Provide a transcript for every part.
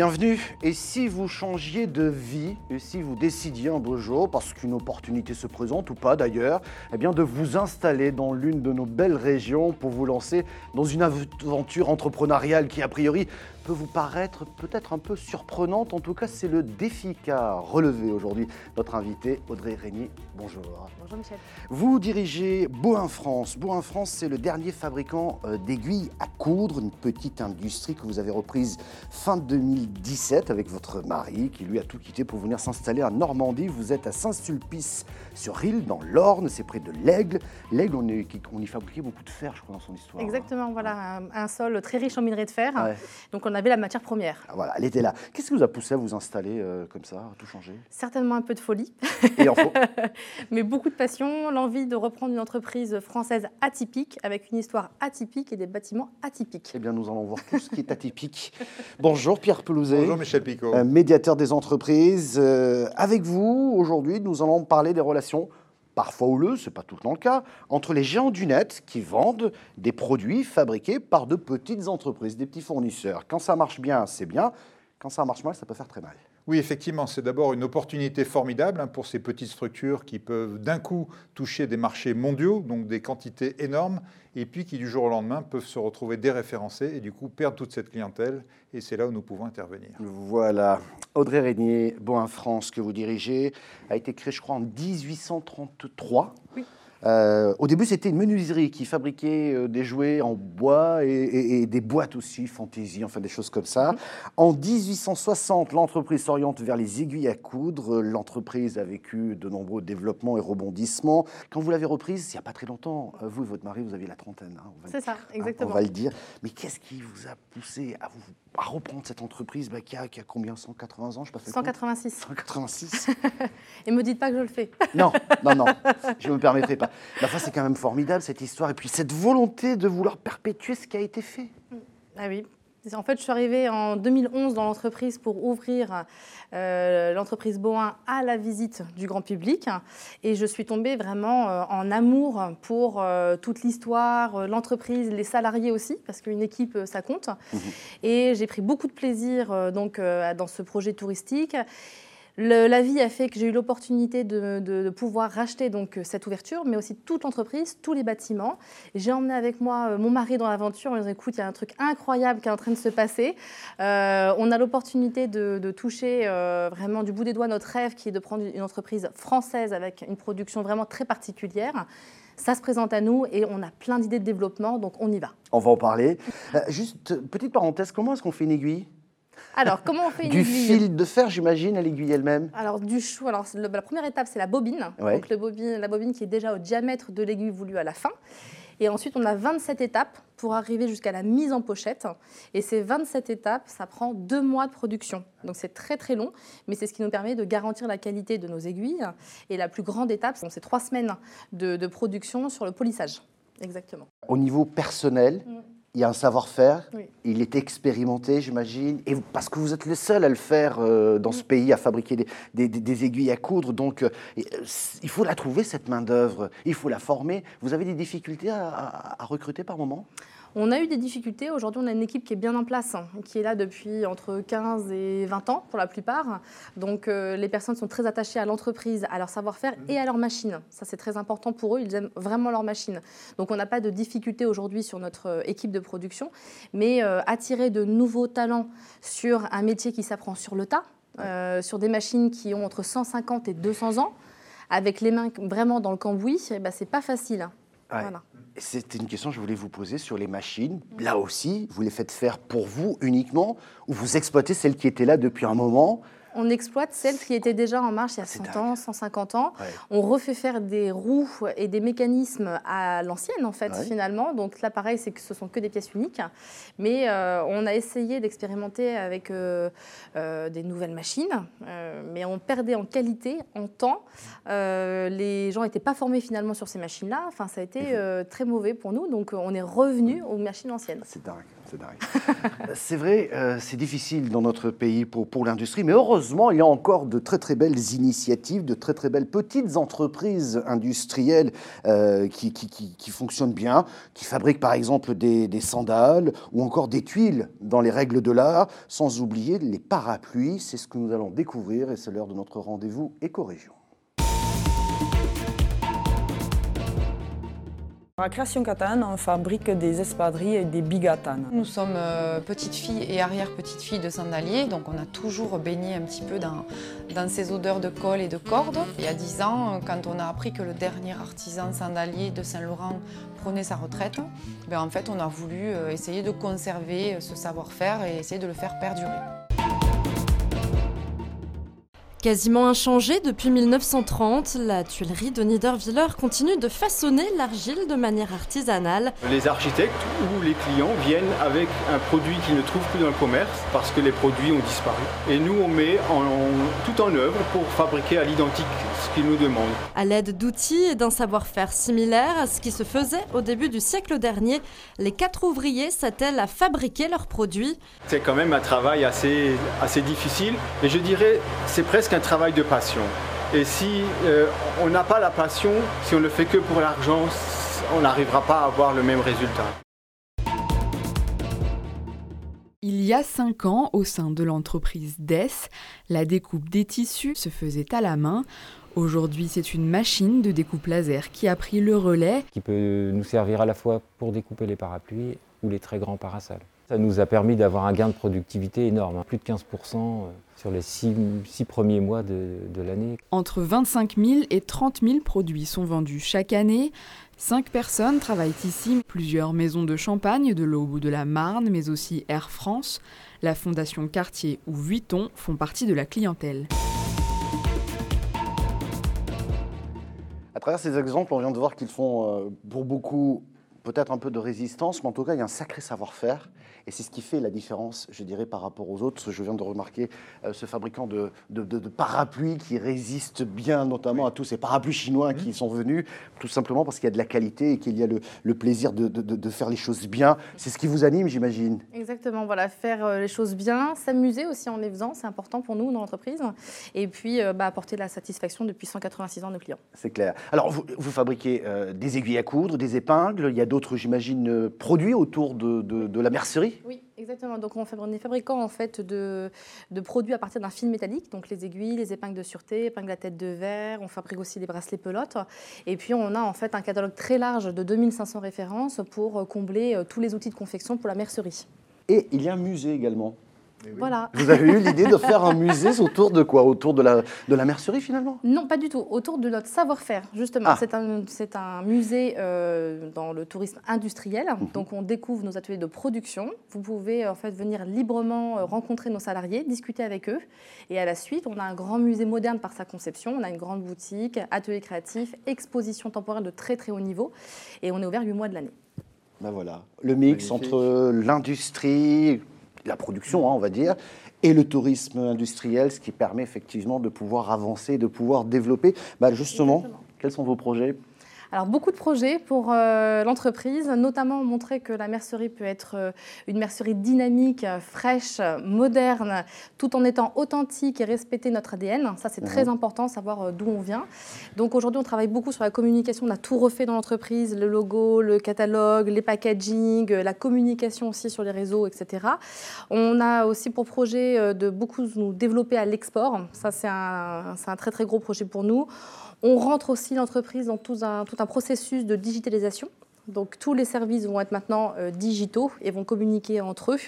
Bienvenue. Et si vous changiez de vie, et si vous décidiez un beau jour, parce qu'une opportunité se présente ou pas d'ailleurs, eh de vous installer dans l'une de nos belles régions pour vous lancer dans une aventure entrepreneuriale qui a priori peut vous paraître peut-être un peu surprenante. En tout cas, c'est le défi qu'a relevé aujourd'hui notre invité Audrey Régnier. Bonjour. Bonjour Michel. Vous dirigez Boin France. Boin France, c'est le dernier fabricant euh, d'aiguilles à coudre, une petite industrie que vous avez reprise fin 2017 avec votre mari qui lui a tout quitté pour venir s'installer en Normandie. Vous êtes à Saint-Sulpice-sur-Île, dans l'Orne, c'est près de l'Aigle. L'Aigle, on, y fabriquait beaucoup de fer, je crois, dans son histoire. Exactement, voilà, un, sol très riche en minerais de fer. Donc on avait la matière première. Ah, voilà, elle était là. Qu'est-ce qui vous a poussé à vous installer euh, comme ça, à tout changer? Certainement un peu de folie. Et en faut. Mais beaucoup de passion, l'envie de reprendre une entreprise française atypique, avec une histoire atypique et des bâtiments atypiques. Eh bien, nous allons voir tout ce qui est atypique. Bonjour Pierre Pelouzet. Bonjour Michel Picot. Euh, médiateur des entreprises. Euh, avec vous, aujourd'hui, nous allons parler des relations parfois houleuses, ce n'est pas tout le temps le cas, entre les géants du net qui vendent des produits fabriqués par de petites entreprises, des petits fournisseurs. Quand ça marche bien, c'est bien. Quand ça marche mal, ça peut faire très mal. Oui, effectivement, c'est d'abord une opportunité formidable hein, pour ces petites structures qui peuvent d'un coup toucher des marchés mondiaux, donc des quantités énormes, et puis qui du jour au lendemain peuvent se retrouver déréférencés et du coup perdre toute cette clientèle. Et c'est là où nous pouvons intervenir. Voilà. Audrey Régnier, Boin France, que vous dirigez, a été créée, je crois, en 1833. Oui. Euh, au début, c'était une menuiserie qui fabriquait euh, des jouets en bois et, des boîtes aussi, fantaisie, enfin des choses comme ça. En 1860, l'entreprise s'oriente vers les aiguilles à coudre. L'entreprise a vécu de nombreux développements et rebondissements. Quand vous l'avez reprise, il n'y a pas très longtemps, euh, vous et votre mari, vous aviez la trentaine. Hein, C'est ça, hein, exactement. on va le dire. Mais qu'est-ce qui vous a poussé à, vous, à reprendre cette entreprise bah, qui, a, qui, a, combien 180 ans je pas 186. 186. et me dites pas que je le fais. non, non, non, je ne me permettrai pas. La fois, c'est quand même formidable cette histoire. Et puis cette volonté de vouloir perpétuer ce qui a été fait. Ah oui. En fait, je suis arrivée en 2011 dans l'entreprise pour ouvrir euh, l'entreprise Boin à la visite du grand public. Et je suis tombée vraiment euh, en amour pour euh, toute l'histoire, l'entreprise, les salariés aussi, parce qu'une équipe, ça compte. Mmh Et j'ai pris beaucoup de plaisir donc, dans ce projet touristique la vie a fait que j'ai eu l'opportunité de, pouvoir racheter donc euh, cette ouverture, mais aussi toute l'entreprise, tous les bâtiments. J'ai emmené avec moi euh, mon mari dans l'aventure en disant écoute, il y a un truc incroyable qui est en train de se passer. Euh, on a l'opportunité de, toucher vraiment du bout des doigts notre rêve qui est de prendre une entreprise française avec une production vraiment très particulière. Ça se présente à nous et on a plein d'idées de développement, donc on y va. On va en parler. juste, petite parenthèse, comment est-ce qu'on fait une aiguille? Alors, comment on fait une du aiguille Du fil de fer, j'imagine, à l'aiguille elle-même Alors, du chou. Alors, la première étape, c'est la bobine. Donc, le bobine, la bobine qui est déjà au diamètre de l'aiguille voulue à la fin. Et ensuite, on a 27 étapes pour arriver jusqu'à la mise en pochette. Et ces 27 étapes, ça prend deux mois de production. Donc c'est très très long, mais c'est ce qui nous permet de garantir la qualité de nos aiguilles. Et la plus grande étape, c'est trois semaines de, production sur le polissage. Exactement. Au niveau personnel, mm il y a un savoir-faire, il est expérimenté, j'imagine, et parce que vous êtes le seul à le faire euh, dans ce pays, à fabriquer des, aiguilles à coudre, donc euh, euh, il faut la trouver, cette main-d'œuvre, il faut la former. Vous avez des difficultés à recruter par moment? On a eu des difficultés. Aujourd'hui, on a une équipe qui est bien en place, hein, qui est là depuis entre 15 et 20 ans pour la plupart. Donc, euh, les personnes sont très attachées à l'entreprise, à leur savoir-faire et à leur machine. Ça, c'est très important pour eux. Ils aiment vraiment leur machine. Donc, on n'a pas de difficultés aujourd'hui sur notre euh, équipe de production. Mais euh, attirer de nouveaux talents sur un métier qui s'apprend sur le tas, sur des machines qui ont entre 150 et 200 ans, avec les mains vraiment dans le cambouis, eh ben, c'est pas facile. Voilà. C'était une question que je voulais vous poser sur les machines. Là aussi, vous les faites faire pour vous uniquement ou vous exploitez celles qui étaient là depuis un moment on exploite celles qui étaient déjà en marche il y a 100 ans, 150 ans. On refait faire des roues et des mécanismes à l'ancienne, en fait, finalement. Donc là, pareil, c'est que ce sont que des pièces uniques. Mais euh, on a essayé d'expérimenter avec euh, euh, des nouvelles machines, mais on perdait en qualité, en temps. les gens n'étaient pas formés finalement sur ces machines-là. Enfin, ça a été très mauvais pour nous. Donc on est revenu aux machines anciennes. C'est dingue. C'est vrai, euh, c'est difficile dans notre pays pour, pour l'industrie, mais heureusement, il y a encore de très très belles initiatives, de très très belles petites entreprises industrielles euh, qui, qui, qui, fonctionnent bien, qui fabriquent par exemple des, des, sandales ou encore des tuiles dans les règles de l'art, sans oublier les parapluies. C'est ce que nous allons découvrir et c'est l'heure de notre rendez-vous éco-région. À Création Catane, on fabrique des espadrilles et des bigatanes. Nous sommes euh, petites filles et arrière-petites filles de sandaliers, donc on a toujours baigné un petit peu dans, dans ces odeurs de colle et de corde. Il y a dix ans, quand on a appris que le dernier artisan sandalier de Saint-Laurent prenait sa retraite, ben en fait on a voulu euh, essayer de conserver ce savoir-faire et essayer de le faire perdurer. Quasiment inchangée depuis 1930, la tuilerie de Niederwiller continue de façonner l'argile de manière artisanale. Les architectes ou les clients viennent avec un produit qu'ils ne trouvent plus dans le commerce parce que les produits ont disparu. Et nous, on met tout en œuvre pour fabriquer à l'identique ce qu'ils nous demandent. À l'aide d'outils et d'un savoir-faire similaire à ce qui se faisait au début du siècle dernier, les quatre ouvriers s'attellent à fabriquer leurs produits. C'est quand même un travail assez, assez difficile, et je dirais c'est presque un travail de passion. Et si euh, on n'a pas la passion, si on ne fait que pour l'argent, on n'arrivera pas à avoir le même résultat. Il y a cinq ans, au sein de l'entreprise DES, la découpe des tissus se faisait à la main. Aujourd'hui, c'est une machine de découpe laser qui a pris le relais. Qui peut nous servir à la fois pour découper les parapluies ou les très grands parasols. Ça nous a permis d'avoir un gain de productivité énorme, hein. plus de 15% euh, sur les six, premiers mois de, de l'année. Entre 25 000 et 30 000 produits sont vendus chaque année. Cinq personnes travaillent ici, plusieurs maisons de champagne de l'Aube ou de la Marne, mais aussi Air France. La Fondation Cartier ou Vuitton font partie de la clientèle. À travers ces exemples, on vient de voir qu'ils font euh, pour beaucoup peut-être un peu de résistance, mais en tout cas, il y a un sacré savoir-faire. Et c'est ce qui fait la différence, je dirais, par rapport aux autres. Je viens de remarquer euh, ce fabricant de, parapluies qui résiste bien, notamment à tous ces parapluies chinois qui sont venus, tout simplement parce qu'il y a de la qualité et qu'il y a le, plaisir de, faire les choses bien. C'est ce qui vous anime, j'imagine. Exactement, voilà, faire euh, les choses bien, s'amuser aussi en les faisant, c'est important pour nous dans l'entreprise. Et puis, euh, bah, apporter de la satisfaction depuis 186 ans à nos clients. C'est clair. Alors, vous, fabriquez des aiguilles à coudre, des épingles, il y a d'autres, j'imagine, produits autour de la mercerie? Oui, exactement. Donc on, est fabricant en fait de, produits à partir d'un fil métallique, donc les aiguilles, les épingles de sûreté, épingles à tête de verre. On fabrique aussi des bracelets pelotes. Et puis on a en fait un catalogue très large de 2500 références pour combler euh, tous les outils de confection pour la mercerie. Et il y a un musée également. Voilà. Vous avez eu l'idée de faire un musée autour de quoi? Autour de la, de la mercerie finalement? Non, pas du tout. Autour de notre savoir-faire, justement. Ah. C'est un, un, musée euh, dans le tourisme industriel. Mhm. Donc on découvre nos ateliers de production. Vous pouvez en fait venir librement euh, rencontrer nos salariés, discuter avec eux. Et à la suite, on a un grand musée moderne par sa conception. On a une grande boutique, atelier créatif, exposition temporaire de très très haut niveau. Et on est ouvert 8 mois de l'année. Ben voilà, le mix entre l'industrie, la production, hein, on va dire, et le tourisme industriel, ce qui permet effectivement de pouvoir avancer, de pouvoir développer. Bah, justement, quels sont vos projets? Alors beaucoup de projets pour euh, l'entreprise, notamment montrer que la mercerie peut être euh, une mercerie dynamique, fraîche, moderne, tout en étant authentique et respecter notre ADN. Ça c'est très mhm. important, savoir euh, d'où on vient. Donc aujourd'hui on travaille beaucoup sur la communication, on a tout refait dans l'entreprise, le logo, le catalogue, les packaging, la communication aussi sur les réseaux, etc. On a aussi pour projet de beaucoup nous développer à l'export. Ça c'est un, un très très gros projet pour nous. On rentre aussi l'entreprise dans tout un, tout un processus de digitalisation. Donc tous les services vont être maintenant euh, digitaux et vont communiquer entre eux.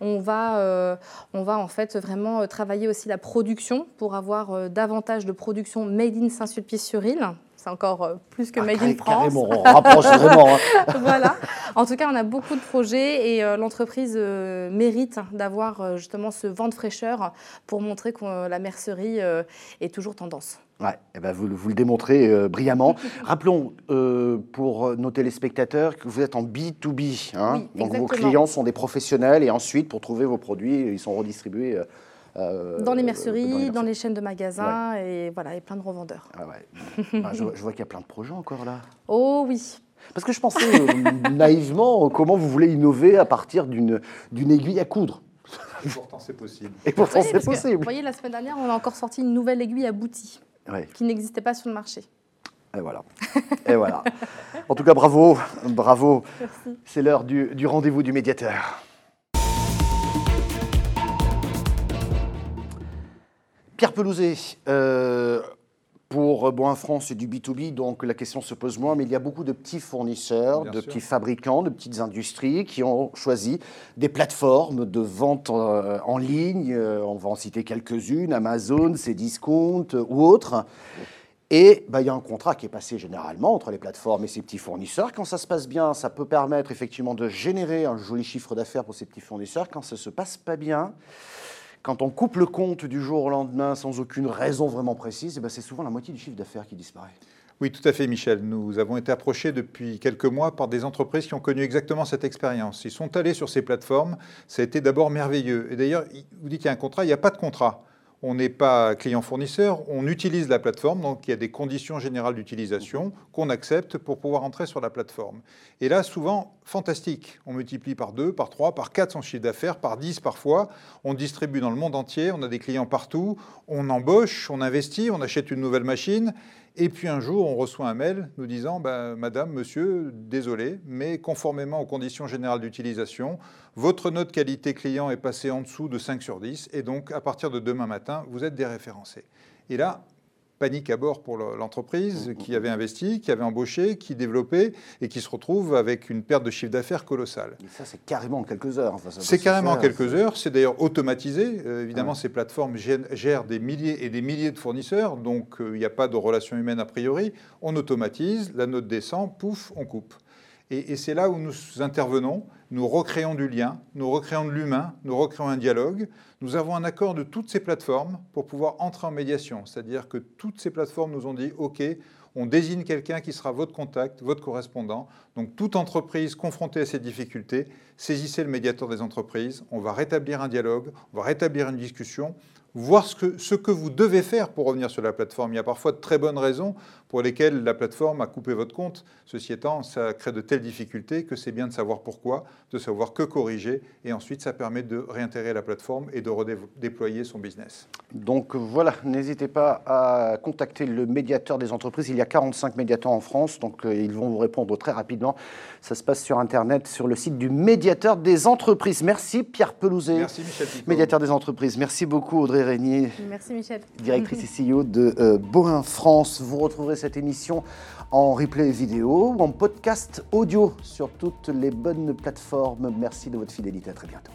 On va, euh, on va en fait vraiment euh, travailler aussi la production pour avoir davantage de production made in Saint-Sulpice-sur-Île. C'est encore plus que ah, made in France. Carrément, on rapproche vraiment. Hein. voilà. En tout cas, on a beaucoup de projets et l'entreprise mérite d'avoir justement ce vent de fraîcheur pour montrer que la mercerie est toujours tendance. Ouais, eh ben vous, vous, le démontrez euh, brillamment. Rappelons euh, pour nos téléspectateurs que vous êtes en B2B. Hein Donc vos clients sont des professionnels et ensuite, pour trouver vos produits, ils sont redistribués. Euh, dans, les merceries, dans les, chaînes de magasins et voilà, et plein de revendeurs. Ah ouais. Ah, je, je, vois qu'il y a plein de projets encore là. Oh oui, Parce que je pensais euh, naïvement comment vous voulez innover à partir d'une aiguille à coudre. Et pourtant, c'est possible. Et pourtant, Oui, c'est que, possible. Vous voyez, la semaine dernière, on a encore sorti une nouvelle aiguille aboutie Qui n'existait pas sur le marché. Et voilà. Et voilà. En tout cas, bravo, bravo. C'est l'heure du, du rendez-vous du médiateur. Pierre Pelouzet, euh, pour Boin France, c'est du B2B, donc la question se pose moins, mais il y a beaucoup de petits fournisseurs, Bien de sûr. petits fabricants, de petites industries qui ont choisi des plateformes de vente euh, en ligne. Euh, on va en citer quelques-unes, Amazon, Cdiscount euh, ou autres. Et bah, il y a un contrat qui est passé généralement entre les plateformes et ces petits fournisseurs. Quand ça se passe bien, ça peut permettre effectivement de générer un joli chiffre d'affaires pour ces petits fournisseurs. Quand ça se passe pas bien, quand on coupe le compte du jour au lendemain sans aucune raison vraiment précise, eh ben, c'est souvent la moitié du chiffre d'affaires qui disparaît. Oui, tout à fait, Michel. Nous avons été approchés depuis quelques mois par des entreprises qui ont connu exactement cette expérience. Ils sont allés sur ces plateformes. Ça a été d'abord merveilleux. Et d'ailleurs, il- vous dites qu'il y a un contrat. Il n'y a pas de contrat. On n'est pas client-fournisseur. On utilise la plateforme. Donc, il y a des conditions générales d'utilisation qu'on accepte pour pouvoir entrer sur la plateforme. Et là, souvent, fantastique. On multiplie par 2, par 3, par 4 son chiffre d'affaires, par 10 parfois. On distribue dans le monde entier. On a des clients partout. On embauche, on investit, on achète une nouvelle machine. Et puis un jour, on reçoit un mail nous disant bah, Madame, monsieur, désolé, mais conformément aux conditions générales d'utilisation, votre note qualité client est passée en dessous de 5 sur 10, et donc à partir de demain matin, vous êtes déréférencé. Et là, panique à bord pour le- l'entreprise qui avait investi, qui avait embauché, qui développait, et qui se retrouve avec une perte de chiffre d'affaires colossale. Et ça, c'est carrément en quelques heures. Enfin, C'est carrément en quelques heures. C'est d'ailleurs automatisé. Euh, évidemment, Ouais. ces plateformes gè- gèrent des milliers et des milliers de fournisseurs, donc euh, il n'y a pas de relation humaine a priori. On automatise, la note descend, pouf, on coupe. Et, c'est là où nous intervenons. Nous recréons du lien, nous recréons de l'humain, nous recréons un dialogue. Nous avons un accord de toutes ces plateformes pour pouvoir entrer en médiation. C'est-à-dire que toutes ces plateformes nous ont dit OK, on désigne quelqu'un qui sera votre contact, votre correspondant. Donc toute entreprise confrontée à ces difficultés, saisissez le médiateur des entreprises, on va rétablir un dialogue, on va rétablir une discussion, voir ce que, ce que vous devez faire pour revenir sur la plateforme. Il y a parfois de très bonnes raisons pour lesquelles la plateforme a coupé votre compte. Ceci étant, ça crée de telles difficultés que c'est bien de savoir pourquoi, de savoir que corriger, et ensuite ça permet de réintégrer la plateforme et de redéployer son business. Donc voilà, n'hésitez pas à contacter le médiateur des entreprises. Il y a 45 médiateurs en France, donc euh, ils vont vous répondre très rapidement. Ça se passe sur Internet, sur le site du médiateur des entreprises. Merci Pierre Pelouzet, Merci Michel Picot. médiateur des entreprises. Merci beaucoup Audrey Régnier, Merci Michel. directrice et CEO de euh, France. Vous retrouverez cette émission en replay vidéo ou en podcast audio sur toutes les bonnes plateformes. Merci de votre fidélité. À très bientôt.